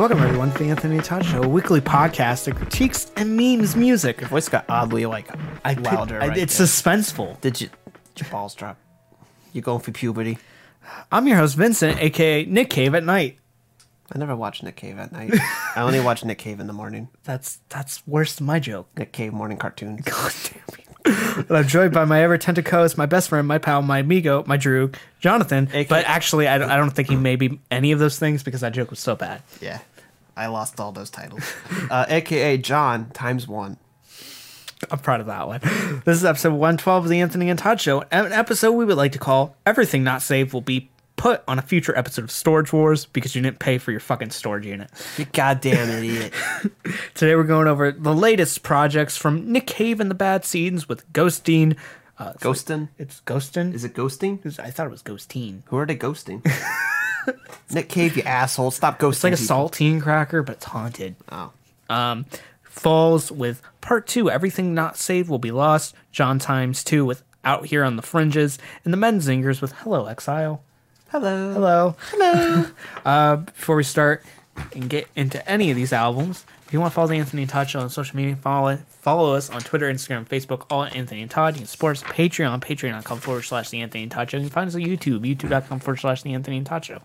Welcome everyone to the Anthony Todd Show, a weekly podcast that critiques and memes music. Your voice got oddly like I louder. I- right it's there. suspenseful. Did you? Did your balls drop? You going for puberty? I'm your host Vincent, aka Nick Cave at night. I never watch Nick Cave at night. I only watch Nick Cave in the morning. That's that's worse than my joke. Nick Cave morning cartoons. God damn it. And I'm joined by my ever attentive my best friend, my pal, my amigo, my Drew, Jonathan. AKA But actually, I don't, I don't think he may be any of those things because that joke was so bad. Yeah, I lost all those titles. Uh, AKA John times one. I'm proud of that one. This is episode 112 of the Anthony and Todd Show, an episode we would like to call Everything Not Saved Will Be Put on a Future Episode of Storage Wars because you didn't pay for your fucking storage unit. You goddamn idiot. Today we're going over the latest projects from Nick Cave and the Bad Seeds with Ghosteen. Uh, it's Ghostin? It's Ghostin? Is it ghosting? I thought it was Ghosteen. Who are they ghosting? Nick Cave, you asshole! Stop ghosting. It's like a saltine cracker, but it's haunted. Oh, Um, Foals with part two. Everything not saved will be lost. John times two with Out Here on the Fringes, and the Menzingers with Hello Exile. Hello. Hello. Hello. uh, before we start and get into any of these albums, if you want to follow the Anthony and Todd Show on social media, follow follow us on Twitter, Instagram, Facebook, all at Anthony and Todd. You can support us on Patreon, patreon.com forward slash the Anthony and Todd Show. You can find us on YouTube, youtube.com forward slash the Anthony and Todd Show.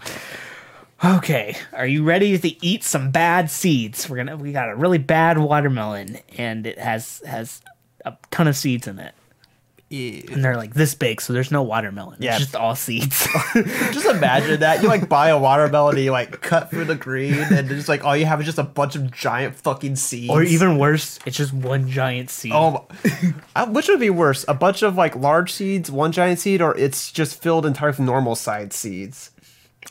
Okay, are you ready to eat some bad seeds? We're gonna we got a really bad watermelon and it has has a ton of seeds in it. And they're like this big, so there's no watermelon. Yeah. It's just all seeds. Just imagine that you like buy a watermelon, and you like cut through the green, and just like all you have is just a bunch of giant fucking seeds. Or even worse, it's just one giant seed. Oh, my- which would be worse? A bunch of like large seeds, one giant seed, or it's just filled entirely with normal sized seeds?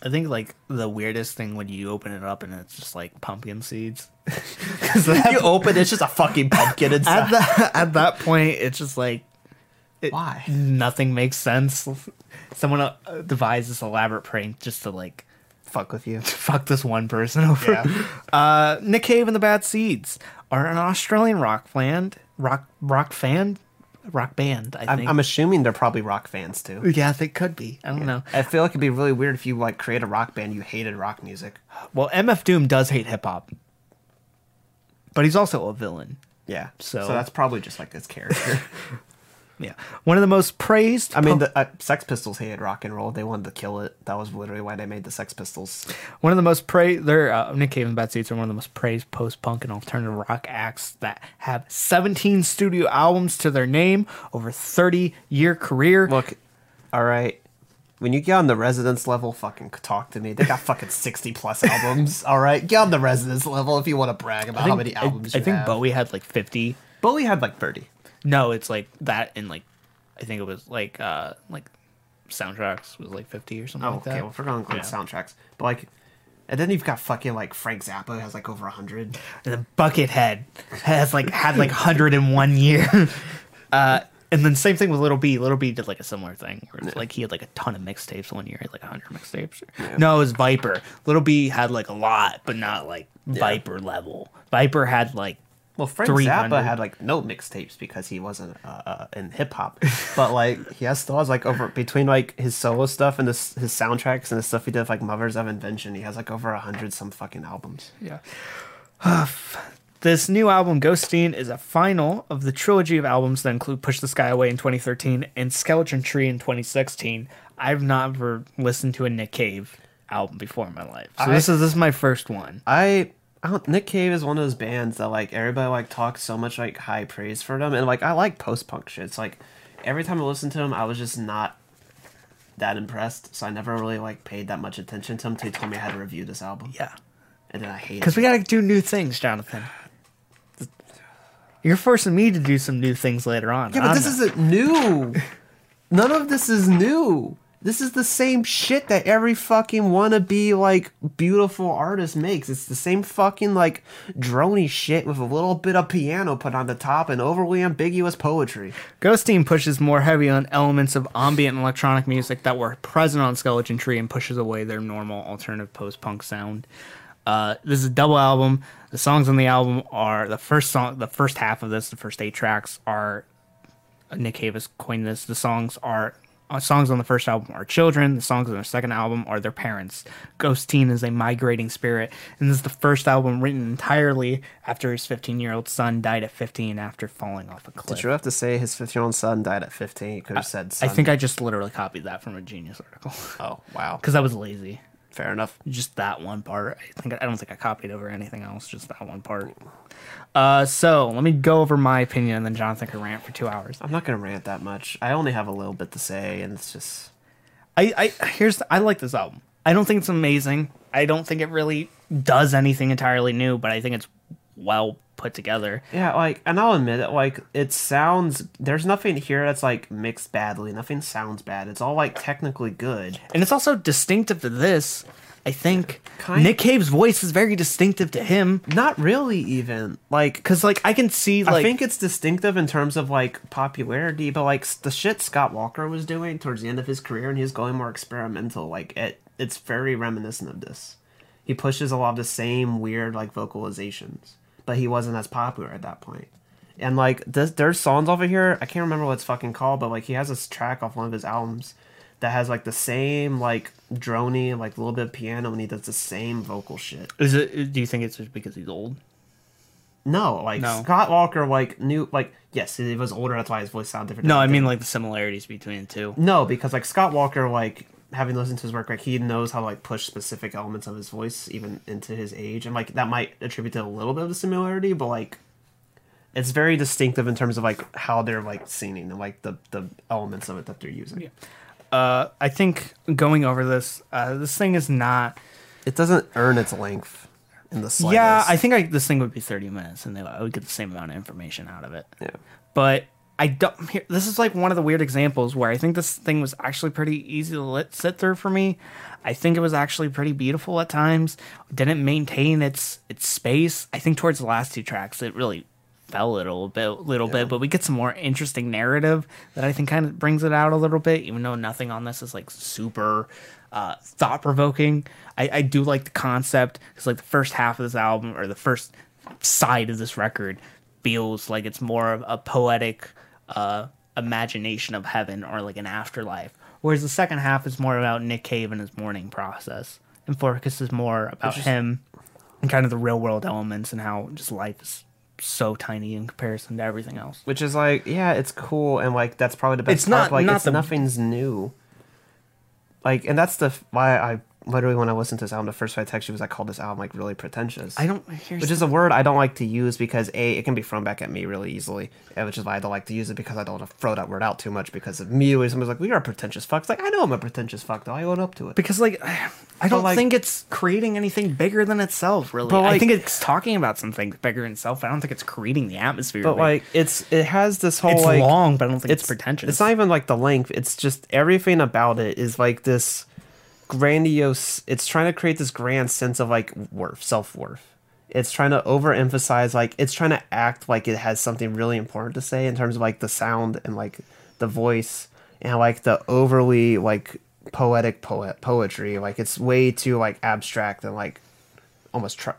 I think like the weirdest thing when you open it up and it's just like pumpkin seeds. Because you open, it's just a fucking pumpkin at inside. that at that point, it's just like Why? nothing makes sense. Someone uh, devised this elaborate prank just to like Fuck with you. fuck this one person over. Yeah. Uh, Nick Cave and the Bad Seeds are an Australian rock band, rock rock fan, rock band. I I'm. I'm assuming they're probably rock fans too. yeah, they could be. I don't know. I feel like it'd be really weird if you like create a rock band you hated rock music. Well, MF Doom does hate hip hop, but he's also a villain. Yeah. So- So, that's probably just like his character. Yeah, one of the most praised. I mean, the uh, Sex Pistols hated rock and roll. They wanted to kill it. That was literally why they made the Sex Pistols. one of the most praised. They're uh, Nick Cave and the Bad Seeds are one of the most praised post punk and alternative rock acts that have 17 studio albums to their name over 30 year career. Look, all right. When you get on the Residents level, fucking talk to me. They got fucking sixty plus albums. All right, get on the Residents level if you want to brag about think, how many albums I, I think have. Bowie had like 50. Bowie had like thirty. No, it's like that and like I think it was like uh like soundtracks was like 50 or something Oh, like that. okay. Well, if we're going on Yeah. soundtracks, but like, and then you've got fucking like Frank Zappa has like over hundred. and then Buckethead has like had like 101 year. Uh, and then same thing with Lil B. Lil B did like a similar thing. Where it's like he had like a ton of mixtapes one year, like 100 mixtapes. No, it was Viper. Lil B had like a lot, but not like Viper level. Viper had like Well, Frank 300. Zappa had like no mixtapes because he wasn't uh, uh, in hip hop, but like he has still has like over between like his solo stuff and this his soundtracks and the stuff he did with like Mothers of Invention. He has like over a hundred some fucking albums. yeah. this new album, Ghosteen, is a final of the trilogy of albums that include Push the Sky Away in 2013 and Skeleton Tree in 2016. I've never listened to a Nick Cave album before in my life, so I- this is this is my first one. I, I don't, Nick Cave is one of those bands that like everybody like talks so much like high praise for them, and like I like post punk shit. It's like every time I listened to him, I was just not that impressed, so I never really like paid that much attention to him until he told me I had to review this album, Yeah. and then I hate it. Because we gotta do new things, Jonathan. You're forcing me to do some new things later on. Yeah, but this isn't new. None of this is new. This is the same shit that every fucking wannabe like beautiful artist makes. It's the same fucking like drony shit with a little bit of piano put on the top and overly ambiguous poetry. Ghosteen pushes more heavy on elements of ambient electronic music that were present on Skeleton Tree and pushes away their normal alternative post punk sound. Uh, this is a double album. The songs on the album are the first song, the first half of this, the first eight tracks are Nick Havis coined this. The songs are Uh, songs on the first album are children. The songs on the second album are their parents. Ghosteen is a migrating spirit, and this is the first album written entirely after his 15 year old son died at 15 after falling off a cliff. Did you have to say his 15 year old son died at 15? You could have said I think I just literally copied that from a Genius article Oh, wow. because I was lazy. Fair enough. Just that one part. I think I don't think I copied over anything else. Just that one part. Uh, so let me go over my opinion, and then Jonathan can rant for two hours. I'm not going to rant that much. I only have a little bit to say, and it's just. I, I here's I like this album. I don't think it's amazing. I don't think it really does anything entirely new, but I think it's well put together. Yeah, like, and I'll admit it, like, it sounds. There's nothing here that's, like, mixed badly. Nothing sounds bad. It's all, like, technically good. And it's also distinctive to this. I think Kind- Nick Cave's voice is very distinctive to him Not really, even. Like, because like I can see like I think it's distinctive in terms of like popularity, but like the shit Scott Walker was doing towards the end of his career, and he's going more experimental. Like it, it's very reminiscent of this. He pushes a lot of the same weird like vocalizations, but he wasn't as popular at that point. And like this, there's songs over here. I can't remember what it's fucking called, but like he has this track off one of his albums that has like the same like drony, like a little bit of piano, and he does the same vocal shit. is it do you think it's just because he's old? No, like No. Scott Walker, like knew, like yes, he was older. That's why his voice sounded different. No, I mean like the similarities between the two. no, because like Scott Walker, like having listened to his work, like he knows how to like push specific elements of his voice even into his age, and like that might attribute to a little bit of the similarity, but like it's very distinctive in terms of like how they're like singing and like the the elements of it that they're using. Uh, I think going over this, uh, this thing is not. It doesn't earn its length in the slightest. Yeah, I think I, this thing would be thirty minutes, and they, I would get the same amount of information out of it. yeah. but I don't. Here, this is like one of the weird examples where I think this thing was actually pretty easy to let sit through for me. I think it was actually pretty beautiful at times. Didn't maintain its its space. I think towards the last two tracks, it really fell a little bit, little bit. But we get some more interesting narrative that I think kind of brings it out a little bit. Even though nothing on this is like super uh, thought provoking, I, I do like the concept because like the first half of this album or the first side of this record feels like it's more of a poetic uh, imagination of heaven or like an afterlife. Whereas the second half is more about Nick Cave and his mourning process and focuses more about him and kind of the real world elements and how just life is so tiny in comparison to everything else. Which is like, yeah, it's cool, and like that's probably the best It's part. not- like not it's the- nothing's new. Like, and that's the why I literally when I listened to this album, the first time I texted you was I called this album like really pretentious. I don't. Here's which is a word I don't like to use because a it can be thrown back at me really easily, uh, which is why I don't like to use it because I don't want to throw that word out too much because of immediately somebody's like, "We are pretentious fuck." It's like I know I'm a pretentious fuck though. I own up to it. because like I don't like- think it's creating anything bigger than itself. Really, But, I think it's talking about something bigger than itself. I don't think it's creating the atmosphere. But like it's it has this whole it's like long, but I don't think it's, pretentious. It's not even like the length. It's just everything about it is like this grandiose. It's trying to create this grand sense of like worth, self worth. It's trying to overemphasize like it's trying to act like it has something really important to say in terms of like the sound and like the voice and like the overly like poetic poet poetry. Like it's way too like abstract and like almost try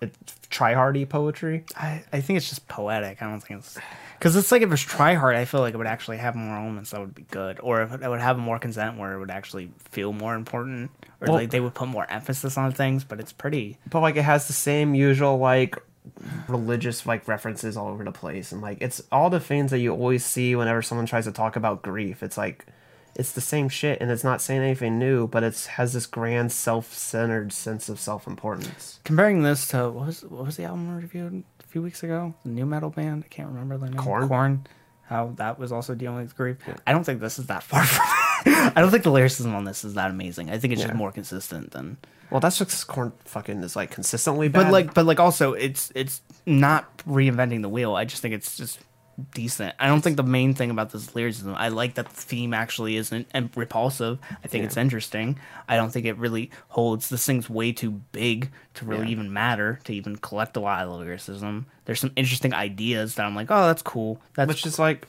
try hardy poetry. I, I think it's just poetic. I don't think it's because it's like if it's try hard, I feel like it would actually have more elements that would be good, or if it would have more consent where it would actually feel more important, or Well- like they would put more emphasis on things. But it's pretty. but like it has the same usual like religious like references all over the place and like it's all the things that you always see whenever someone tries to talk about grief it's like it's the same shit and it's not saying anything new but it has this grand self-centered sense of self-importance Comparing this to what was what was the album reviewed few weeks ago? The new metal band. I can't remember the name. Corn. Korn. How that was also dealing with grief. I don't think this is that far from. I don't think the lyricism on this is that amazing. I think it's Yeah. just more consistent than. well that's just Korn fucking is like consistently bad But like, but like, also, it's it's not reinventing the wheel. I just think it's just decent. I don't think the main thing about this lyricism. I like that the theme actually isn't and repulsive. I think it's interesting. I don't think it really holds. This thing's way too big to really Yeah. even matter to even collect a lot of lyricism. There's some interesting ideas that I'm like, oh, that's cool. That's which is like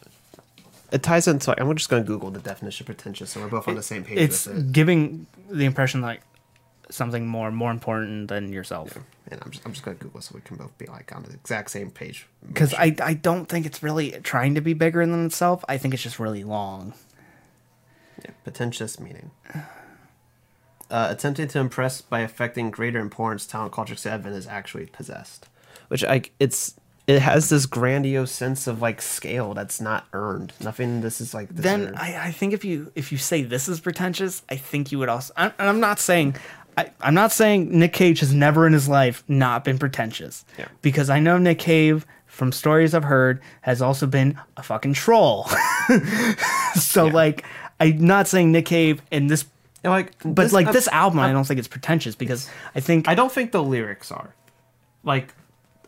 it ties into like i'm just gonna google the definition of pretentious so we're both on the same page it's with it giving the impression like something more more important than yourself. and i'm just, I'm just gonna google so we can both be like on the exact same page because I, I don't think it's really trying to be bigger than itself. I think it's just really long. meaning. Pretentious meaning. Uh, attempting to impress by affecting greater importance, talent, culture, seven is actually possessed. Which like it's it has this grandiose sense of like scale that's not earned. Nothing. This is like then. I, I think if you if you say this is pretentious, I think you would also. I'm, and I'm not saying I, I'm not saying Nick Cage has never in his life not been pretentious. Yeah. Because I know Nick Cave from stories I've heard has also been a fucking troll. so like I'm not saying Nick Cave and this, And, like, but this- like this album, I don't think it's pretentious because I think I don't think the lyrics are like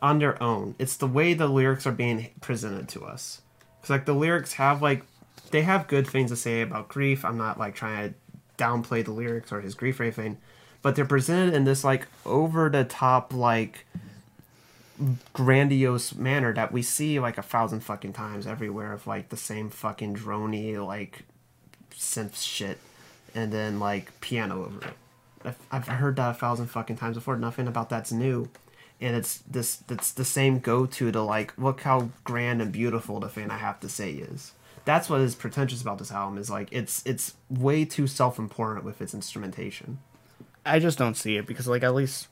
on their own. It's the way the lyrics are being presented to us. Cause like the lyrics have like they have good things to say about grief. I'm not like trying to downplay the lyrics or his grief or anything, but they're presented in this like over the top like grandiose manner that we see like a thousand fucking times everywhere of like the same fucking drony like synth shit and then like piano over it. I've, I've heard that a thousand fucking times before. Nothing about that's new, and it's this it's the same go to to like look how grand and beautiful the thing I have to say is. That's what is pretentious about this album is like it's it's way too self important with its instrumentation. I just don't see it because like at least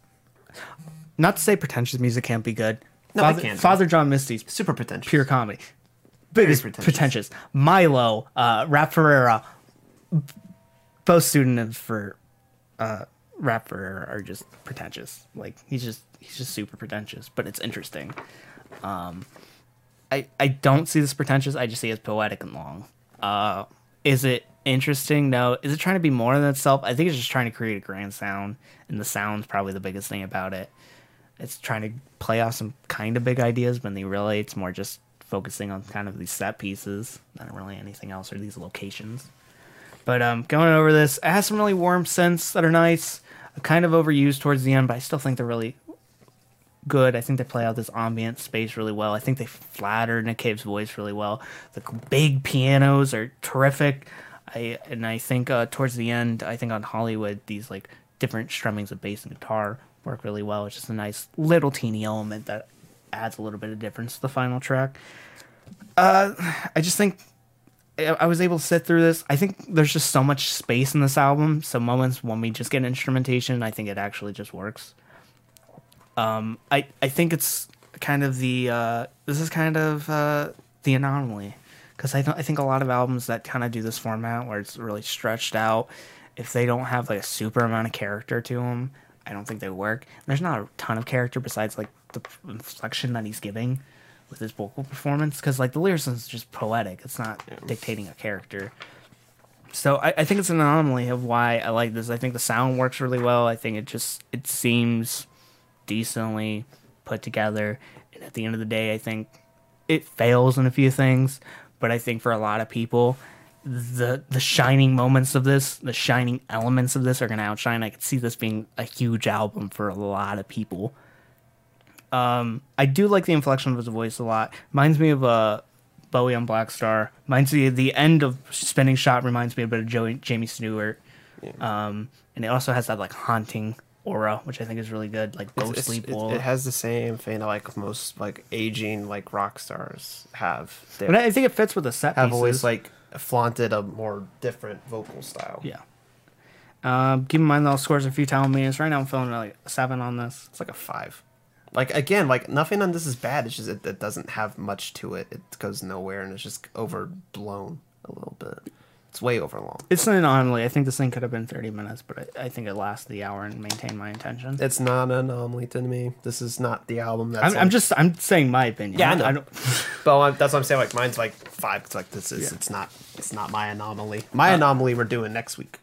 not to say pretentious music can't be good. No, it Father, can be. Father John Misty's Super pretentious. pure comedy. Biggest pretentious. pretentious. Milo, uh, Rap Ferreira, both pseudonyms for uh, Rap Ferreira are just pretentious. Like he's just he's just super pretentious, but it's interesting. Um, I I don't see this pretentious. I just see it as poetic and long. Uh, is it interesting? No. Is it trying to be more than itself? I think it's just trying to create a grand sound, and the sound's probably the biggest thing about it. It's trying to play off some kind of big ideas, but they really it's more just focusing on kind of these set pieces, not really anything else or these locations. But um, going over this, it has some really warm scents that are nice, kind of overused towards the end, but I still think they're really good. I think they play out this ambient space really well. I think they flatter Nick Cave's voice really well. The big pianos are terrific. I and I think uh, towards the end, I think on Hollywood, these like different strummings of bass and guitar work really well. It's just a nice little teeny element that adds a little bit of difference to the final track. Uh, I just think I was able to sit through this. I think there's just so much space in this album. So moments when we just get instrumentation, I think it actually just works. Um, I I think it's kind of the uh, this is kind of uh, the anomaly because I don't, I think a lot of albums that kind of do this format where it's really stretched out, if they don't have like a super amount of character to them, I don't think they work. There's not a ton of character besides like the inflection that he's giving with his vocal performance because like the lyricism is just poetic. It's not dictating a character. So I, I think it's an anomaly of why I like this. I think the sound works really well. I think it just it seems decently put together. And at the end of the day, I think it fails in a few things, but I think for a lot of people, the the shining moments of this, the shining elements of this are going to outshine. I could see this being a huge album for a lot of people. Um, I do like the inflection of his voice a lot. Reminds me of uh, Bowie on Blackstar. Reminds me the end of Spinning Shot reminds me a bit of Joey, Jamie Stewart. Um, and it also has that like haunting aura, which I think is really good, like It's- ghostly it's- it, it has the same thing that like most like aging like rock stars have. They but I think it fits with the set have pieces. always like flaunted a more different vocal style. Yeah. Um, keep in mind those scores a few talent meters. Right now I'm feeling like a seven on this. It's like a five. Like again, like nothing on this is bad. It's just it, it doesn't have much to it. It goes nowhere, and it's just overblown a little bit. It's way overlong. It's an anomaly. I think this thing could have been 30 minutes, but I, I think it lasted the hour and maintained my intention. It's not an anomaly to me. This is not the album that's. I'm, I'm just I'm saying my opinion. Yeah, I know. don't, But I'm- that's what I'm saying. Like mine's like five. It's like this is. Yeah. Uh, It's not. It's not my anomaly. My anomaly we're doing next week.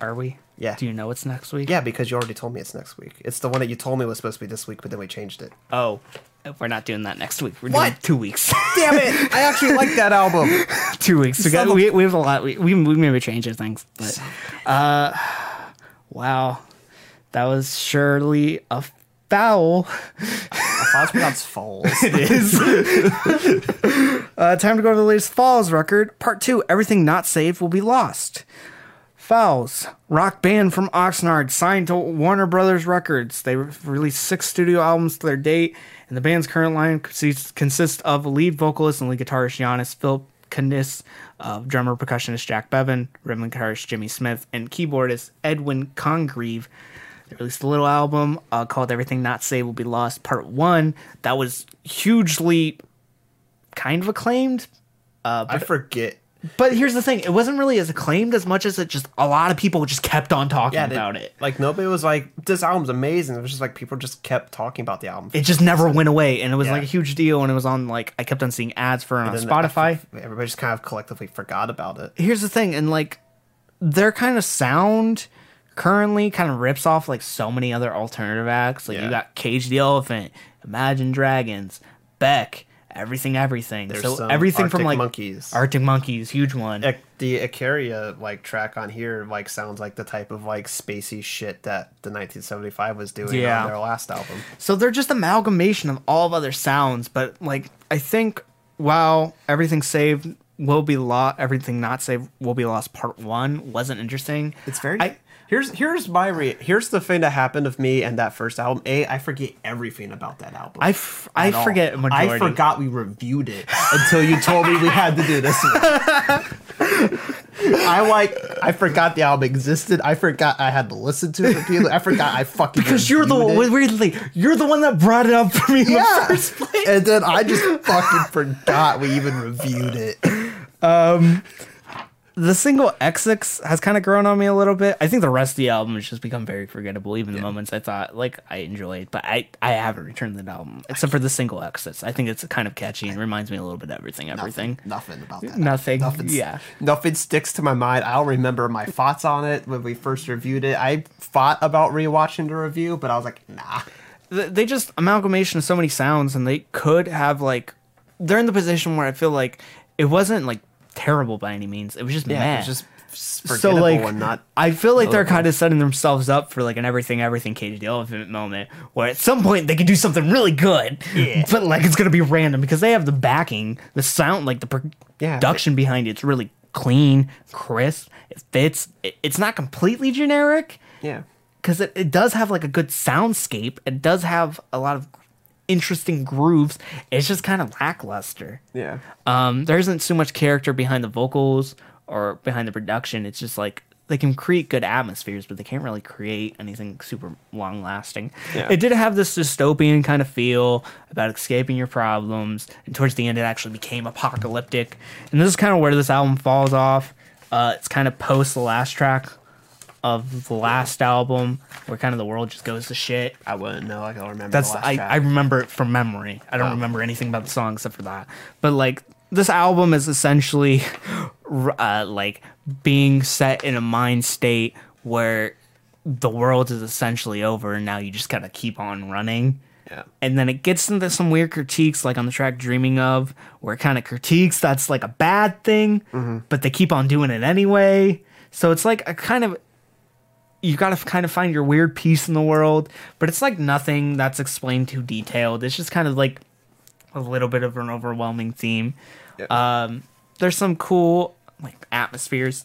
are we? Yeah. Do you know it's next week? Yeah, because you already told me it's next week. It's the one that you told me was supposed to be this week, but then we changed it. Oh, we're not doing that next week. We're What? doing two weeks. Damn it! I actually like that album. two weeks. We, got, we, we have a lot. We, we, we maybe change things. But, uh, wow. That was surely a foul. I thought it's pronounced Falls. It is. uh, time to go to the latest Foals record. Part two Everything Not Saved Will Be Lost. Foals, rock band from Oxnard, signed to Warner Brothers Records. They released six studio albums to their date, and the band's current line consists of lead vocalist and lead guitarist Yannis Phil consists of drummer percussionist Jack Bevan, rhythm guitarist Jimmy Smith, and keyboardist Edwin Congreve. They released a little album uh, called "Everything Not Saved Will Be Lost" Part One. That was hugely kind of acclaimed. I forget. But here's the thing: it wasn't really as acclaimed as much as it just a lot of people just kept on talking they- about it. Like nobody was like, "This album's amazing." It was just like people just kept talking about the album. It just never went away, and it was Yeah. like a huge deal. And it was on like I kept on seeing ads for it on then Spotify. Everybody just kind of collectively forgot about it. here's the thing, and like their kind of sound currently kind of rips off like so many other alternative acts. Like you Yeah. got Cage the Elephant, Imagine Dragons, Beck, Everything Everything. There's so some everything from like Monkeys. Arctic Monkeys, huge one. Ec- the Ikaria like track on here like sounds like the type of like spacey shit that the 1975 was doing Yeah. on their last album. So they're just amalgamation of all of other sounds, but like I think while everything saved will be lost, everything not saved will be lost. Part one wasn't interesting. It's very. I, here's here's my re- here's the thing that happened with me and that first album. A, I forget everything about that album. I, f- I forget majority. I forgot we reviewed it until you told me we had to do this. one. I like I forgot the album existed. I forgot I had to listen to it repeatedly. I forgot I fucking because you're the one. it. Weirdly, you're the one that brought it up for me in yeah. the first place. And then I just fucking forgot we even reviewed it. Um, the single Exits has kind of grown on me a little bit. I think the rest of the album has just become very forgettable. Even the moments I thought like I enjoyed, but I I haven't returned the album except for the single Exits. I think it's kind of catchy and reminds me a little bit of everything. Everything. Nothing about that. Nothing. Nothing. Yeah. Nothing sticks to my mind. I'll remember my thoughts on it when we first reviewed it. I thought about rewatching the review, but I was like, nah. They just amalgamation of so many sounds, and they could have like they're in the position where I feel like it wasn't like terrible by any means. It was just Yeah, meh. it's just so like and not. I feel like they're kind of setting themselves up for like an everything everything Cage the Elephant moment where at some point they could do something really good, Yeah. but like it's gonna be random because they have the backing, the sound, like the pro- Yeah. production behind it. It's really clean, crisp. It fits. It, it's not completely generic Yeah. because it, it does have like a good soundscape. It does have a lot of interesting grooves. It's just kind of lackluster. Yeah. Um, there isn't so much character behind the vocals or behind the production. It's just like they can create good atmospheres, but they can't really create anything super long lasting. Yeah. It did have this dystopian kind of feel about escaping your problems, and towards the end, it actually became apocalyptic. And this is kind of where this album falls off. Uh, it's kind of post the last track of the last album, where kind of the world just goes to shit. I wouldn't know. I don't remember. That's the last I, track. I remember it from memory. I don't Oh. remember anything about the song except for that. But like this album is essentially uh, like being set in a mind state where the world is essentially over and now you just gotta keep on running. Yeah. And then it gets into some weird critiques, like on the track Dreaming of, where it kind of critiques that's like a bad thing, Mm-hmm. but they keep on doing it anyway. So it's like a kind of you got to kind of find your weird piece in the world, but it's like nothing that's explained too detailed. It's just kind of like a little bit of an overwhelming theme. Um, there's some cool like atmospheres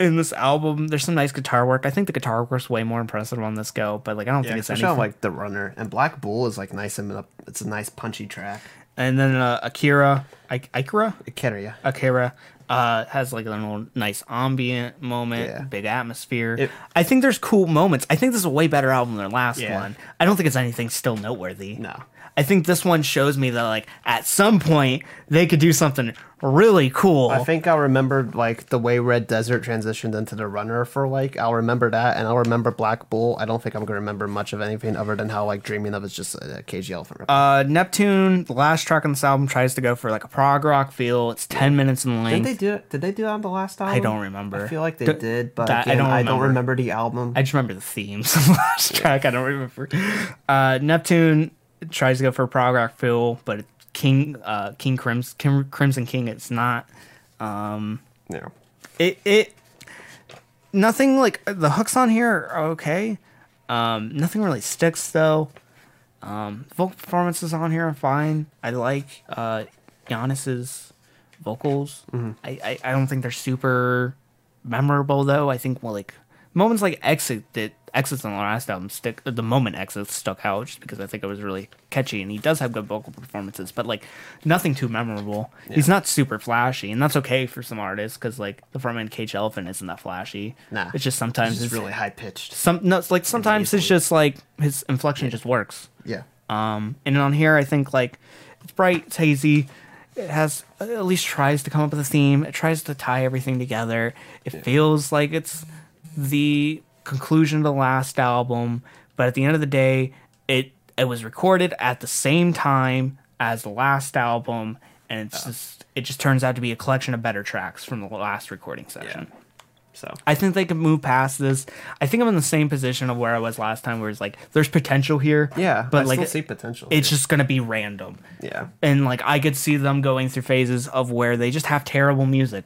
in this album. There's some nice guitar work. I think the guitar work's way more impressive on this go, but like I don't Yeah, think it's anything. on like the runner and Black Bull is like nice and up. It's a nice punchy track. and then uh, Akira, I- Akira, Ikeria. Akira uh, has like a little nice ambient moment, Yeah. big atmosphere. It- I think there's cool moments. I think this is a way better album than their last Yeah. one. I don't think it's anything still noteworthy. No. I think this one shows me that like at some point they could do something really cool. I think I'll remember like the way Red Desert transitioned into the runner for like I'll remember that and I'll remember Black Bull. I don't think I'm gonna remember much of anything other than how like Dreaming of is just a cagey elephant. rip. uh, Neptune, the last track on this album, tries to go for like a prog rock feel. It's ten minutes in length. did they do it? Did they do that on the last album? I don't remember. I feel like they D- did, but that- I don't I don't remember. remember the album. I just remember the themes of the last track. I don't remember. Uh, Neptune tries to go for a prog rock feel, but King uh, King Crims- Kim, Crimson King, it's not. Um, yeah. it it nothing like the hooks on here are okay. Um, nothing really sticks though. Um, vocal performances on here are fine. I like uh, Yannis's vocals. I, I I don't think they're super memorable though. I think well, like moments like Exit that exits on the last album stick. The moment exits stuck out just because I think it was really catchy, and he does have good vocal performances, but like nothing too memorable. He's not super flashy, and that's okay for some artists because like the frontman Cage Elephant isn't that flashy. Nah. it's just sometimes It's it's really high pitched. some no, it's like sometimes it's just like his inflection just works. Yeah. Um, and on here, I think like it's bright, it's hazy. It has at least tries to come up with a theme. It tries to tie everything together. It feels like it's the conclusion of the last album, but at the end of the day, it it was recorded at the same time as the last album, and it's just it just turns out to be a collection of better tracks from the last recording session. So I think they can move past this. I think I'm in the same position of where I was last time, where it's like there's potential here. yeah, but I like see potential. it's here. just gonna be random. yeah. And like I could see them going through phases of where they just have terrible music.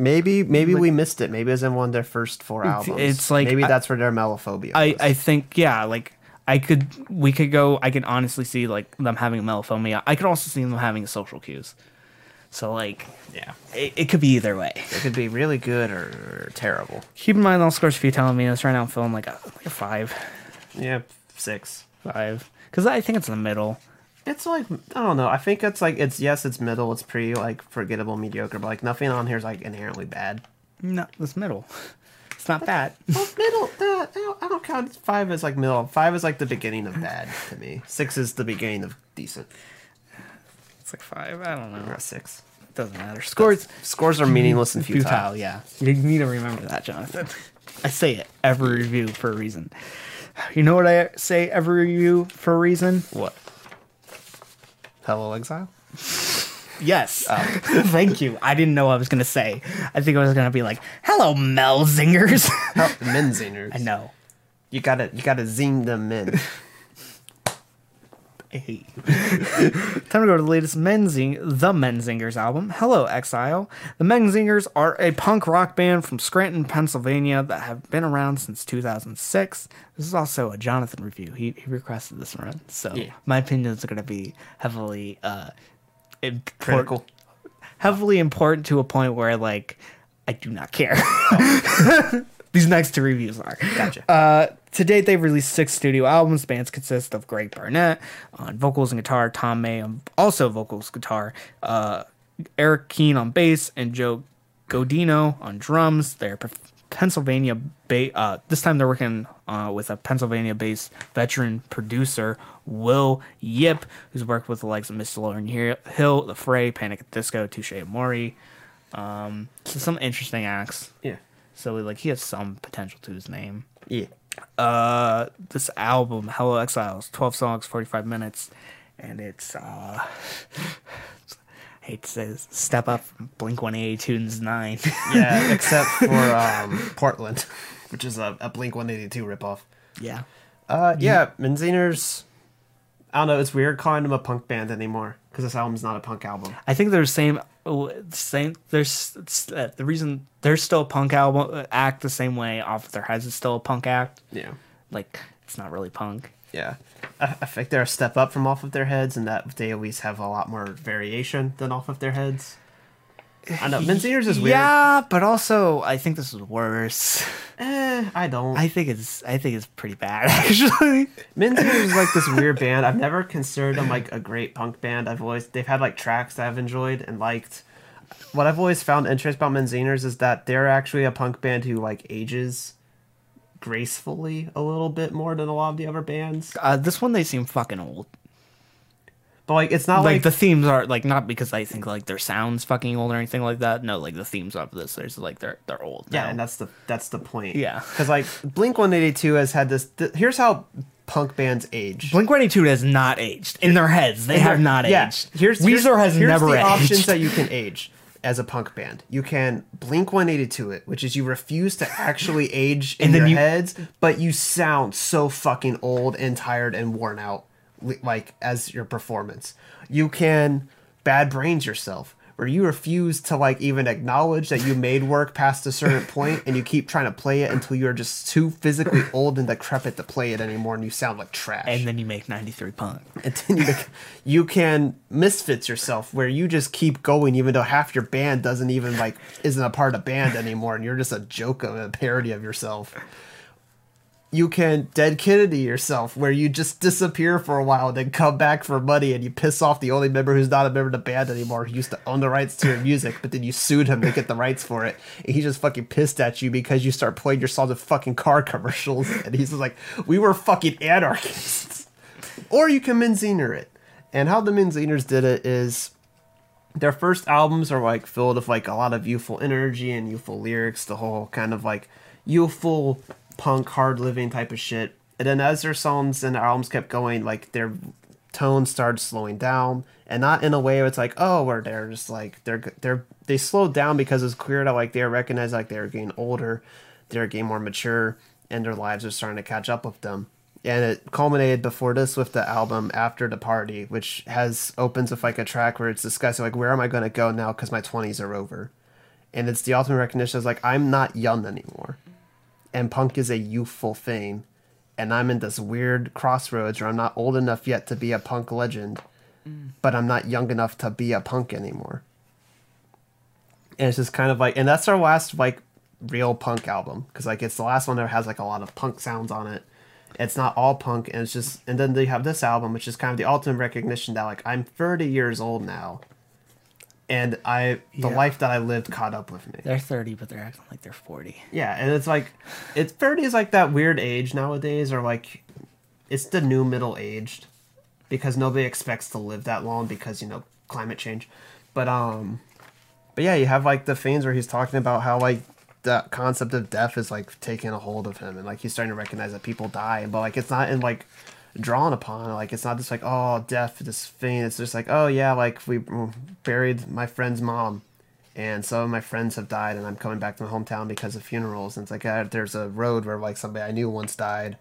Maybe maybe we missed it. Maybe it was in one of their first four albums. it's like- maybe I- that's where their Melophobia. I was. I think yeah, like I could we could go. I could honestly see like them having Melophobia. I could also see them having social cues. So like yeah. it, it could be either way. It could be really good or, or terrible. Keep in mind all scores if you're telling me this right now. I'm feeling like a, like a five, Yeah, six. five, because I think it's in the middle. It's like I don't know. I think it's like it's yes, it's middle. It's pretty like forgettable, mediocre, but like nothing on here is like inherently bad. No, it's middle. It's not bad. Well, middle. Uh, I don't- I don't count five as like middle. Five is like the beginning of bad to me. Six is the beginning of decent. It's like five. I don't know. Or six. Doesn't matter. Scores Scores are meaningless and futile. futile. Yeah, you need to remember that, Jonathan. I say it every review for a reason. You know what I say every review for a reason? What? Hello, exile. Yes. Oh. Thank you. I didn't know what I was gonna say. I think I was gonna be like, "Hello, Mel Zingers." Help men zingers. I know. You gotta you gotta zing them in. I hate you. Time to go to the latest Menzing, the Menzingers album. Hello, Exile. The Menzingers are a punk rock band from Scranton, Pennsylvania that have been around since 2006. This is also a Jonathan review. He, he requested this run, so Yeah. my opinions are going to be heavily uh, import- Critical. heavily important to a point where like I do not care. These next two reviews are. Gotcha. Uh, to date, they've released six studio albums. Bands consist of Greg Barnett on vocals and guitar, Tom May on also vocals, guitar, uh, Eric Keen on bass, and Joe Godino on drums. They're Pennsylvania ba- uh, This time they're working uh, with a Pennsylvania-based veteran producer, Will Yip, who's worked with the likes of Mr. Lauryn Hill, The Fray, Panic at Disco, Touché Amoré. Um, so some interesting acts. yeah. So like he has some potential to his name. Yeah. Uh, this album, Hello Exiles, twelve songs, forty five minutes, and it's uh, I hate to say this, step up from Blink One Eighty Two's Nine. Yeah, except for um, Portland, which is a, a Blink 182 ripoff. yeah, Uh, yeah, Menzingers. I don't know. It's weird calling them a punk band anymore because this album's not a punk album. I think they're the same. Oh, Same. There's uh, the reason they're still a punk album uh, act the same way. Off of their heads is still a punk act. Yeah, Like it's not really punk. yeah. I, I think they're a step up from off of their heads, and that they always have a lot more variation than off of their heads. I know Menzingers is weird. Yeah, but also I think this is worse. Eh, I don't. I think it's I think it's pretty bad actually. Menzingers is like this weird band. I've never considered them like a great punk band. I've always they've had like tracks that I've enjoyed and liked. What I've always found interesting about Menzingers is that they're actually a punk band who like ages gracefully a little bit more than a lot of the other bands. Uh, this one they seem fucking old. But like it's not Like, like, the themes are like not because I think like their sounds fucking old or anything like that. No, like the themes of this, there's like they're they're old. yeah, now. and that's the that's the point. Yeah. because like Blink One Eighty Two has had this. Th- here's how punk bands age. Blink One Eighty Two has not aged in their heads. They have not yeah, aged. Here's Weezer here's, has here's never the aged. options that you can age as a punk band. You can blink 182 it, which is you refuse to actually age in And your you- heads, but you sound so fucking old and tired and worn out, like as your performance. You can bad brains yourself. Where you refuse to like even acknowledge that you made work past a certain point, and you keep trying to play it until you're just too physically old and decrepit to play it anymore, and you sound like trash and then you make ninety three punk. and then you, make, you can misfits yourself where you just keep going even though half your band doesn't even like isn't a part of band anymore and you're just a joke of a parody of yourself you can dead Kennedy yourself, where you just disappear for a while, then come back for money, and you piss off the only member who's not a member of the band anymore, who used to own the rights to your music, but then you sued him to get the rights for it, and he's just fucking pissed at you because you start playing your songs in fucking car commercials, and he's like, "We were fucking anarchists." or you can Menzinger it, and how the Menzingers did it is their first albums are like filled with like a lot of youthful energy and youthful lyrics, the whole kind of like youthful punk hard living type of shit. And then as their songs and albums kept going, like their tone started slowing down, and not in a way where it's like, oh, where they're just like they're they're they slowed down because it's clear that like they recognized like they're getting older, they're getting more mature, and their lives are starting to catch up with them. And it culminated before this with the album After the Party, which has opens with like a track where it's discussing like where am I going to go now because my twenties are over, and it's the ultimate recognition is like I'm not young anymore and punk is a youthful thing. And i'm in this weird crossroads where i'm not old enough yet to be a punk legend but i'm not young enough to be a punk anymore. And it's just kind of like and that's our last like real punk album. Because like it's the last one that has like a lot of punk sounds on it. It's not all punk and it's just and then they have this album which is kind of the ultimate recognition that like i'm 30 years old now and i the Yeah. life that i lived caught up with me They're 30, but they're acting like they're 40. yeah, and it's like it's 30 is like that weird age nowadays, or like it's the new middle aged because nobody expects to live that long because you know climate change. But um, but yeah, you have like the fans where he's talking about how like the concept of death is like taking a hold of him, and like he's starting to recognize that people die, but like it's not in like drawn upon. Like it's not just like oh death this thing. It's just like oh yeah like we buried my friend's mom. And some of my friends have died and i'm coming back to my hometown because of funerals. And it's like uh, there's a road where like somebody i knew once died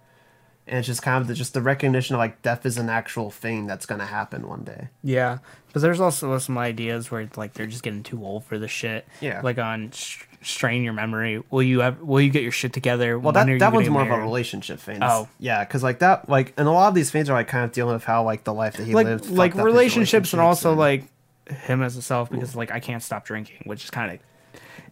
and it's just kind of the, just the recognition of like death is an actual thing that's going to happen one day Yeah, but there's also some ideas where like they're just getting too old for the shit. Yeah. like on sh- strain your memory. Will you have? Will you get your shit together? well When that, that one's more of a relationship thing Oh. yeah because like that like and a lot of these things are like kind of dealing with how like the life that he like lived like his relationships and also relationships like him as a self because like I can't stop drinking, which is kind of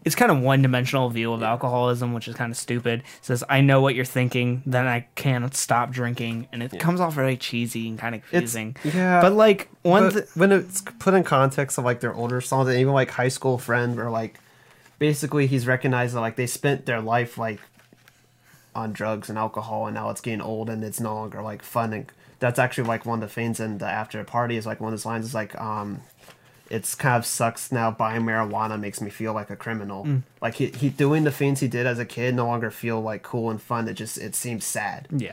it's kind of one dimensional view of alcoholism, which is kind of stupid. It says I know what you're thinking, then I can't stop drinking, and it comes off very cheesy and kind of It's- confusing. yeah, but like one th- when it's put in context of like their older songs and even like high school friend where like basically he's recognized that like they spent their life like on drugs and alcohol and now it's getting old and it's no longer like fun and that's actually like one of the things in the after party is like one of those lines is like um it's kind of sucks now buying marijuana makes me feel like a criminal like he, he doing the things he did as a kid no longer feel like cool and fun it just it seems sad yeah.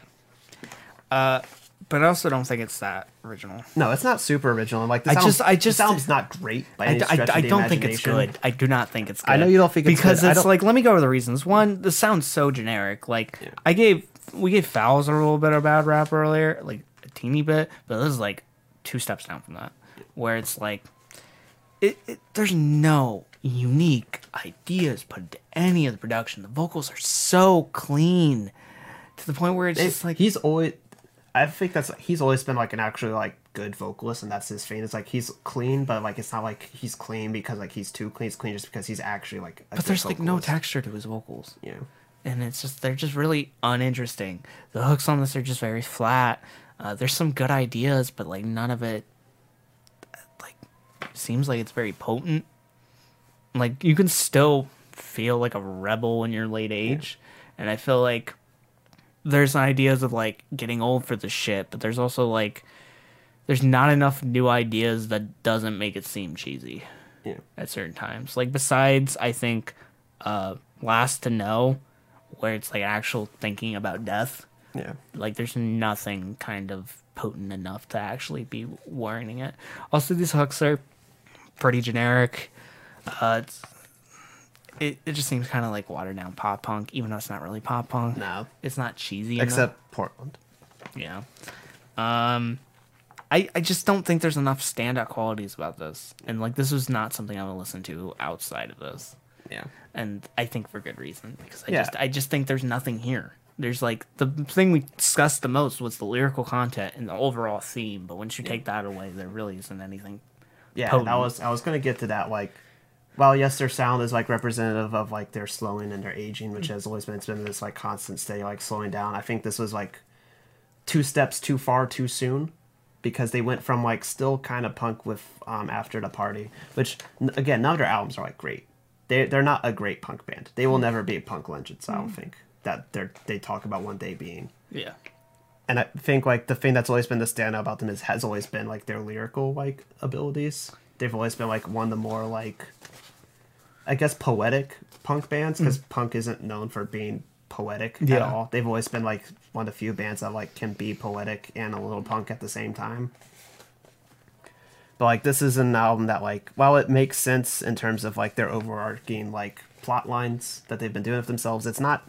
Uh, but I also don't think it's that original. no it's not super original like the I sound- just- I just- sound's not great by I, any I, stretch I don't think it's good. I do not think it's good. I know you don't think it's because. It's like let me go over the reasons. One, the sounds so generic. Like I gave we gave Foals a little bit of bad rap earlier, like a teeny bit, but this is like two steps down from that, where it's like it, it there's no unique ideas put into any of the production. The vocals are so clean to the point where it's just like he's always I think that's he's always been like an actually like good vocalist and that's his thing. It's like he's clean, but like it's not like he's clean because like he's too clean. He's clean just because he's actually like. A but there's like no texture to his vocals. Yeah, and it's just they're just really uninteresting. The hooks on this are just very flat. Uh, there's some good ideas, but like none of it seems like it's very potent. Like you can still feel like a rebel in your late age, and I feel like there's ideas of like getting old for the shit, but there's also like there's not enough new ideas that doesn't make it seem cheesy yeah, at certain times. Like besides, I think uh, Last to Know, where it's like actual thinking about death. yeah. Like there's nothing kind of potent enough to actually be warning it. Also, these hooks are pretty generic. Uh, it it just seems kind of like watered down pop punk, even though it's not really pop punk. No, It's not cheesy. enough. except Portland. Yeah. Um I I just don't think there's enough standout qualities about this. And like this was not something I would listen to outside of this. Yeah, And I think for good reason because I Yeah. just I just think there's nothing here. There's like the thing we discussed the most was the lyrical content and the overall theme, but once you take that away there really isn't anything. Yeah. Potent. I was I was gonna get to that like well, yes, their sound is like representative of like their slowing and their aging, which has always been it's been this like constant steady like slowing down. I think this was like two steps too far too soon because they went from like still kind of punk with um, after the party, which again none of their albums are like great. They they're not a great punk band. They will never be punk legends. I don't think that they're they talk about one day being. Yeah. And I think like the thing that's always been the standout about them is has always been like their lyrical like abilities. They've always been like one of the more like I guess poetic punk bands hmm. because punk isn't known for being poetic at all. They've always been like one of the few bands that like can be poetic and a little punk at the same time. But like this is an album that like while it makes sense in terms of like their overarching like plot lines that they've been doing with themselves, it's not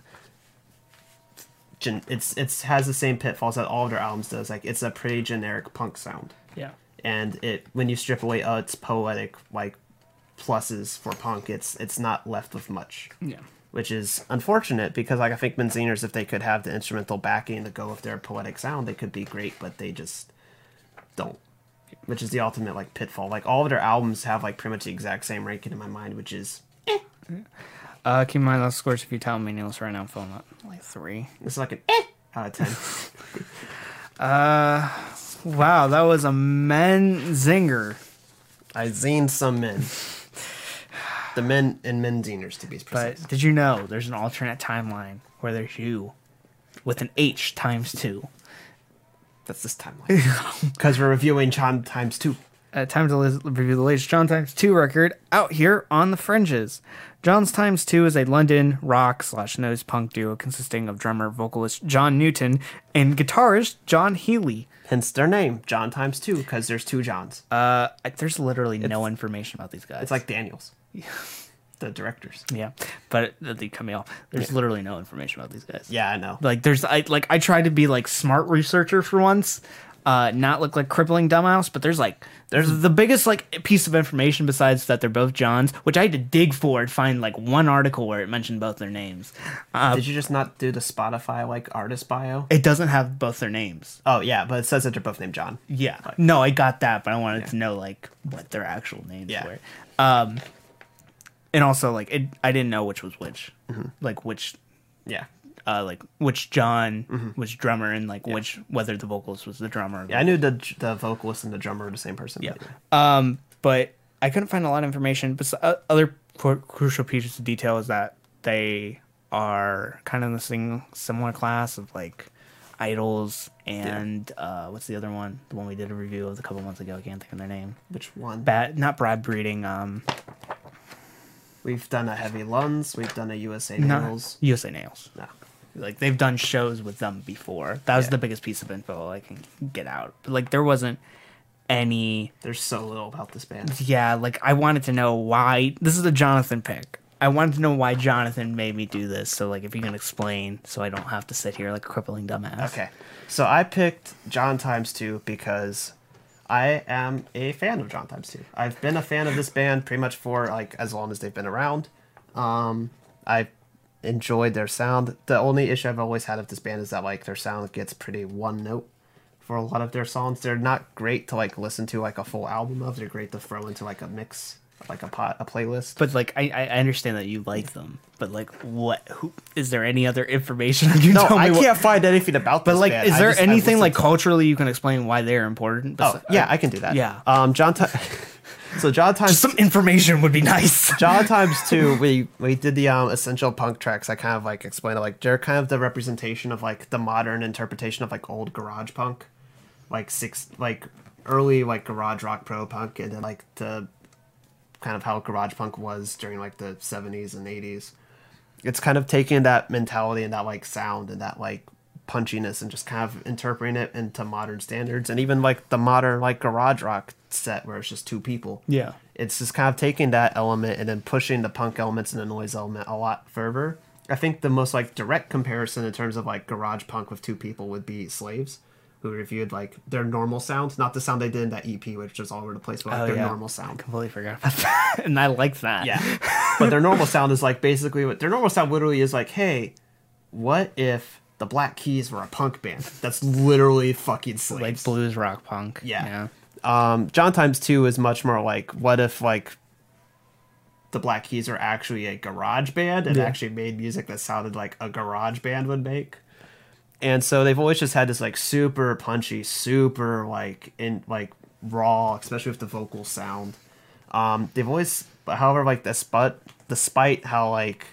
gen- it's it's has the same pitfalls that all of their albums does. Like it's a pretty generic punk sound Yeah. and it when you strip away uh, its poetic like pluses for punk it's it's not left with much Yeah. which is unfortunate because like i think Menzingers if they could have the instrumental backing to go with their poetic sound they could be great but they just don't which is the ultimate like pitfall like all of their albums have like pretty much the exact same ranking in my mind which is Uh, keep in mind those scores if you tell me Niels right now I'm filling up like three. it's like an eh. out of 10 uh, Wow, that was a men zinger. i zine some men. The men and menzingers to be precise. But did you know there's an alternate timeline where there's you with an H times two? that's this timeline. Because we're reviewing John times two Uh, time to lis- review the latest John Times 2 record out here on the fringes. John's Times 2 is a London rock slash noise punk duo consisting of drummer vocalist John Newton and guitarist John Healy. Hence their name, John times two, because there's two Johns. Uh, I- there's literally no information about these guys. It's like Daniels, the directors. yeah, but me off. There's literally no information about these guys. Yeah, I know. like there's I like I tried to be like smart researcher for once, uh, not look like crippling dumbass. But there's like there's the biggest like piece of information besides that they're both Johns, which I had to dig for and find like one article where it mentioned both their names. Uh, Did you just not do the Spotify like artist bio? it doesn't have both their names. Oh yeah, but it says that they're both named John. Yeah, no, I got that, but I wanted to know like what their actual names Yeah. were. Um, and also like it, I didn't know which was which, like which Yeah, uh, like which John was drummer and like which whether the vocalist was the drummer. yeah. I knew the the vocalist and the drummer were the same person. Yeah. but Um, but I couldn't find a lot of information. But uh, other cru- crucial pieces of detail is that they are kind of in the same similar class of like IDLES and uh, what's the other one? The one we did a review of a couple months ago. I can't think of their name. Which one? Bad, not Brad breeding. Um, We've done a Heavy Lungs. We've done a USA Nails. USA Nails. No. Like they've done shows with them before. That was Yeah. the biggest piece of info I can get out. But like there wasn't any There's so little about this band. yeah, like I wanted to know why this is a Jonathan pick. I wanted to know why Jonathan made me do this. So like if you can explain so I don't have to sit here like a crippling dumbass. Okay, so I picked John times two because I am a fan of John times two. I've been a fan of this band pretty much for like as long as they've been around. Um, I enjoyed their sound. The only issue I've always had with this band is that like their sound gets pretty one note for a lot of their songs. They're not great to like listen to like a full album of. They're great to throw into like a mix, like a pot, a playlist. But like I, I understand that you like them. But like what who is there any other information you No, I what- can't find anything about this but like band. is there just- anything like culturally you can explain why they're important? Oh yeah, I can do that. yeah. Um, John. Ti- so John times Some information would be nice. John times two. We we did the um essential punk tracks. I kind of like explained it, like they're kind of the representation of like the modern interpretation of like old garage punk, like six like early like garage rock pro punk, and then like the kind of how garage punk was during like the seventies and eighties. It's kind of taking that mentality and that like sound and that like punchiness and just kind of interpreting it into modern standards and even like the modern like garage rock set where it's just two people yeah. it's just kind of taking that element and then pushing the punk elements and the noise element a lot further. I think the most like direct comparison in terms of like garage punk with two people would be Slaves, who reviewed like their normal sound, not the sound they did in that EP, which was all over the place, but like Oh, their yeah. normal I sound. completely forgot about that. and I like that. Yeah, but their normal sound is like basically what their normal sound literally is like, hey, what if the Black Keys were a punk band? That's literally fucking Slaves. Like blues rock punk. Yeah. Yeah. Um, John Times Two is much more like, what if like the Black Keys are actually a garage band and Yeah. actually made music that sounded like a garage band would make. And so they've always just had this like super punchy, super like in like raw, especially with the vocal sound. Um, they've always, however, like despite despite how like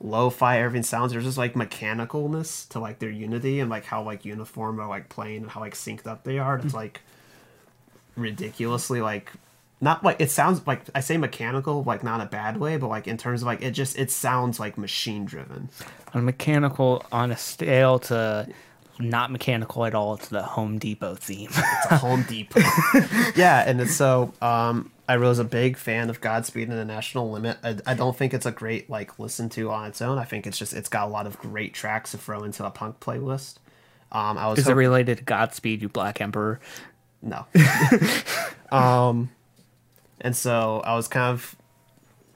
lo-fi everything sounds, there's just like mechanicalness to like their unity and like how like uniform they're like playing and how like synced up they are. It's like ridiculously like not like it sounds like I say mechanical like not a bad way, but like in terms of like it just it sounds like machine driven. on mechanical on a scale to not mechanical at all to the Home Depot theme. it's a Home Depot. yeah, and it's so um I was a big fan of Godspeed and the National Limit. I, I don't think it's a great like listen to on its own. I think it's just it's got a lot of great tracks to throw into a punk playlist. Um, I was Is it related to Godspeed, you Black Emperor? No. um, and so I was kind of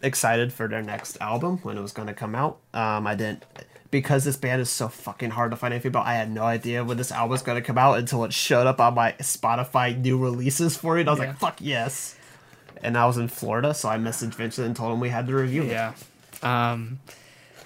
excited for their next album when it was going to come out. Um, I didn't because this band is so fucking hard to find anything about. I had no idea when this album was going to come out until it showed up on my Spotify new releases for it. I was Yeah. like, "Fuck yes!" And I was in Florida, so I messaged Vincent and told him we had to review it. Yeah. Um,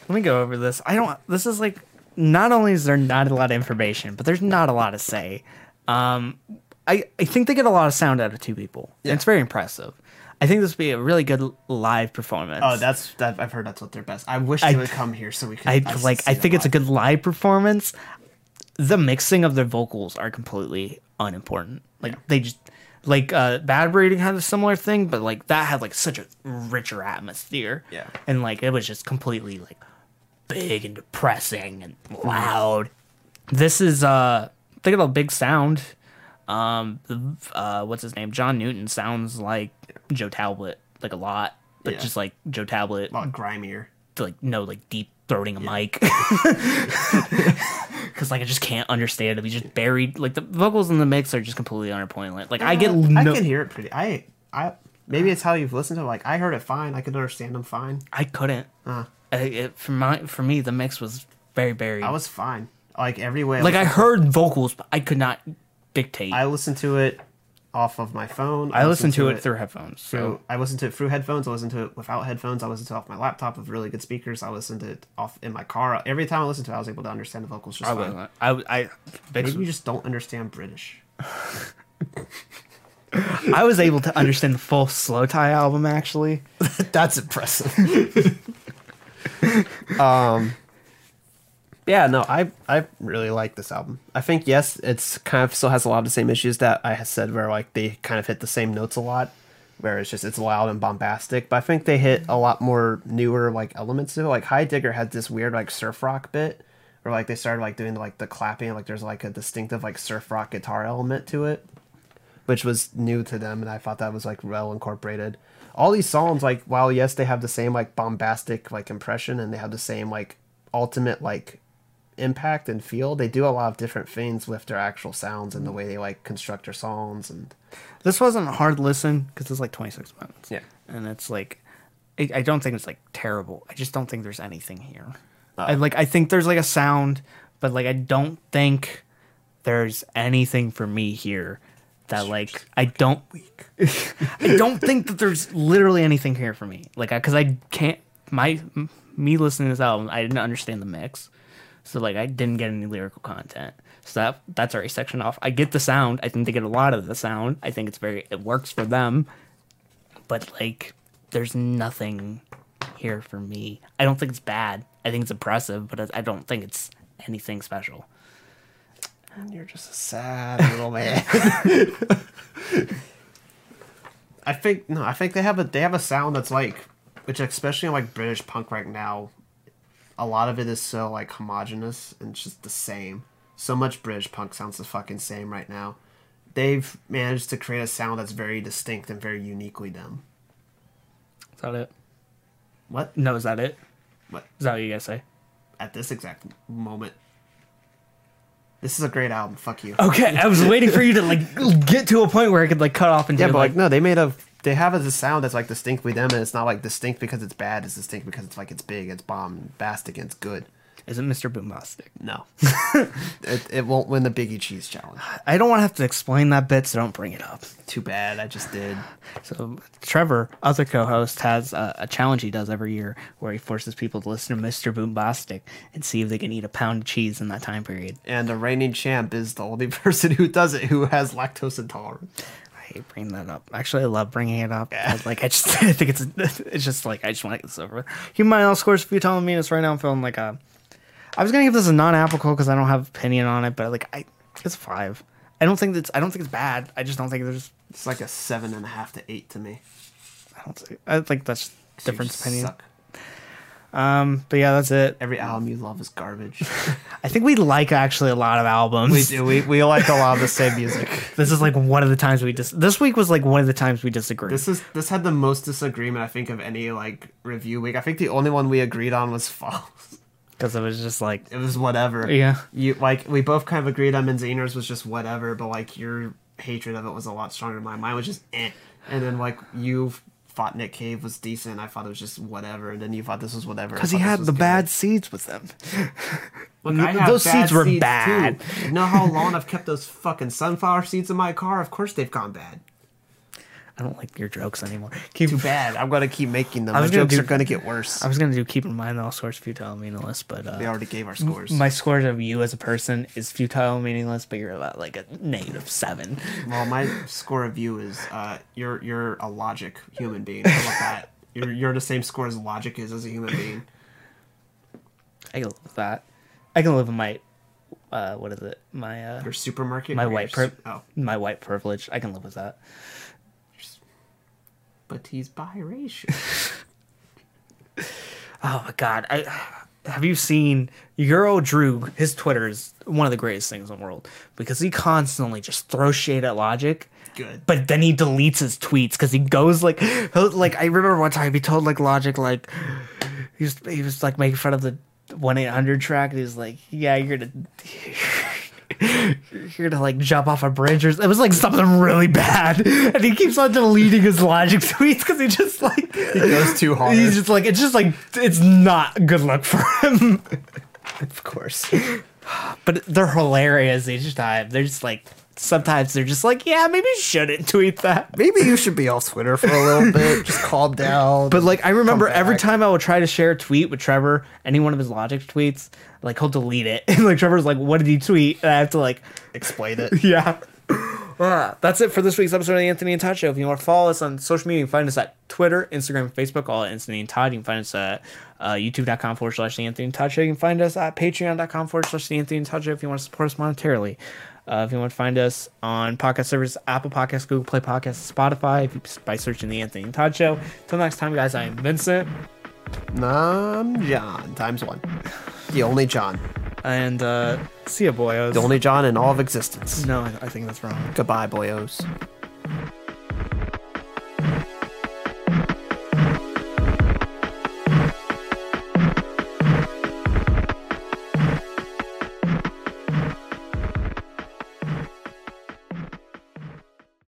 let me go over this. I don't. This is like. Not only is there not a lot of information, but there's not a lot to say. Um, I I think they get a lot of sound out of two people. and It's very impressive. I think this would be a really good live performance. Oh, that's that. I've heard that's what they're best. I wish I- they would come here so we could. I like. I think it's a good live performance. The mixing of their vocals are completely unimportant. Like they just like uh Bad Breeding had a similar thing, but like that had like such a richer atmosphere. Yeah. and like it was just completely like big and depressing and loud. This is uh think of a big sound. Um, the, uh, what's his name? John Newton sounds like Joe Talbot, like a lot, but Yeah. just like Joe Talbot a lot grimier. like no like deep throating a mic because like I just can't understand him. He's just buried. Like the vocals in the mix are just completely unappointed. Like I get I can hear it pretty. I I maybe it's how you've listened to. it. Like I heard it fine. I could understand them fine. I couldn't. Uh, I, it, for my for me, the mix was very buried. I was fine. Like every way. like I heard vocals, but I could not dictate. I listen to it off of my phone. I listen to it, through headphones. So through. I listen to it through headphones. I listen to it without headphones. I listen to it off my laptop with really good speakers. I listen to it off in my car. Every time I listen to it, I was able to understand the vocals just I fine. was I I Maybe you just don't understand British. I was able to understand the full Slow Tie album actually. That's impressive. um, yeah, no, I I really like this album. I think yes, it's kind of still has a lot of the same issues that I said, where like they kind of hit the same notes a lot, where it's just it's loud and bombastic. But I think they hit a lot more newer like elements to it. Like High Digger had this weird like surf rock bit, where like they started like doing like the clapping, like there's like a distinctive like surf rock guitar element to it which was new to them and i thought that was like well incorporated all these songs like while yes they have the same like bombastic like impression and they have the same like ultimate like impact and feel they do a lot of different things with their actual sounds and the way they like construct their songs and This wasn't a hard listen because it's like 26 minutes. Yeah. And it's like, I, I don't think it's like terrible. I just don't think there's anything here. Oh. I like, I think there's like a sound, but like, I don't think there's anything for me here that like, I don't, I don't think that there's literally anything here for me. Like, I, cause I can't, my, m- me listening to this album, I didn't understand the mix. So like, I didn't get any lyrical content. So that that's already sectioned off. I get the sound. I think they get a lot of the sound. I think it's very it works for them. But like there's nothing here for me. I don't think it's bad. I think it's impressive, but I don't think it's anything special. And you're just a sad little man i think no i think they have a they have a sound that's like which especially in like british punk right now a lot of it is so like homogenous and just the same. So much British punk sounds the fucking same right now. They've managed to create a sound that's very distinct and very uniquely them. Is that it? What? No, is that it? What? Is that what you guys say? At this exact moment. This is a great album. Fuck you. Okay, I was waiting for you to like get to a point where I could like cut off and yeah, do but like, like no, they made a they have a sound that's like distinctly them, and it's not like distinct because it's bad. It's distinct because it's like it's big, it's bombastic, and it's good. Is it Mr. Boombastic? No, it, it won't win the Biggie Cheese Challenge. I don't want to have to explain that bit, so don't bring it up. Too bad. I just did. So Trevor, other co-host, has a, a challenge he does every year where he forces people to listen to Mr. Boombastic and see if they can eat a pound of cheese in that time period. And the reigning champ is the only person who does it who has lactose intolerance. Hate bringing that up. Actually, I love bringing it up. I- Like I just, I think it's, it's just like I just want to get this over. Keep mind, all scores for you telling me this right now. I'm feeling like a. I was gonna give this a non-applicable because I don't have opinion on it, but like I, it's five. I don't think that's. I don't think it's bad. I just don't think there's. It's like a seven and a half to eight to me. I don't think. I think that's different opinion. suck. Um, but yeah, that's it. Every album you love is garbage. I think we like actually a lot of albums. we do. We, we like a lot of the same music. This is like one of the times we dis. This week was like one of the times we disagreed. This is this had the most disagreement I think of any like review week. I think the only one we agreed on was Foals. because it was just like It was whatever. Yeah. You like we both kind of agreed on Menzinger's was just whatever, but like your hatred of it was a lot stronger than mine. Mine was just eh. And then like you thought Nick Cave was decent. I thought it was just whatever, and then you thought this was whatever. Because he had the good. bad seeds with them. Look, I those seeds were seeds, bad. Too. You know how long I've kept those fucking sunflower seeds in my car? Of course they've gone bad. I don't like your jokes anymore. Keep. Too bad. I'm gonna keep making them. I My was gonna jokes do- are gonna get worse. I was gonna do keep in mind all scores futile meaningless, but uh, We already gave our scores. my scores of you as a person is futile meaningless, but you're about like a negative seven. Well, my score of you is uh, you're you're a logic human being. How about that? You're you're the same score as logic is as a human being. I can live with that. I can live with my, uh, what is it? My uh, Your supermarket. my or your white su- pri- Oh, my white privilege. I can live with that. But he's biracial. Oh my god! I have you seen Your Old Droog? His Twitter is one of the greatest things in the world because he constantly just throws shade at Logic. Good. But then he deletes his tweets because he goes like, like I remember one time he told like Logic like he was he was like making fun of the one eight hundred track. And he was like, yeah, you're gonna. You're gonna like jump off a bridge or it was like something really bad, and he keeps on deleting his logic tweets because he just like He goes too hard. He's just like it's just like it's not good luck for him. of course. but they're hilarious each uh, time. They're just like sometimes they're just like, yeah, maybe you shouldn't tweet that. Maybe you should be off Twitter for a little bit. Just calm down. But like I remember every time I would try to share a tweet with Trevor, any one of his logic tweets, like he'll delete it. And like Trevor's like, what did he tweet? And I have to like explain it. Yeah. Uh, that's it for this week's episode of the Anthony and Todd Show. If you want to follow us on social media, you can find us at Twitter, Instagram, Facebook, all at Anthony and Todd. You can find us at uh, youtube.com forward slash the Anthony and Todd Show. You can find us at patreon.com forward slash the Anthony and Todd Show if you want to support us monetarily. Uh, if you want to find us on podcast servers, Apple Podcasts, Google Play Podcasts, Spotify, by searching the Anthony and Todd Show. Until next time, guys, I am Vincent. I'm John times one. The only John. And uh, see ya, boyos. The only John in all of existence. no, I, I think that's wrong. Goodbye, boyos.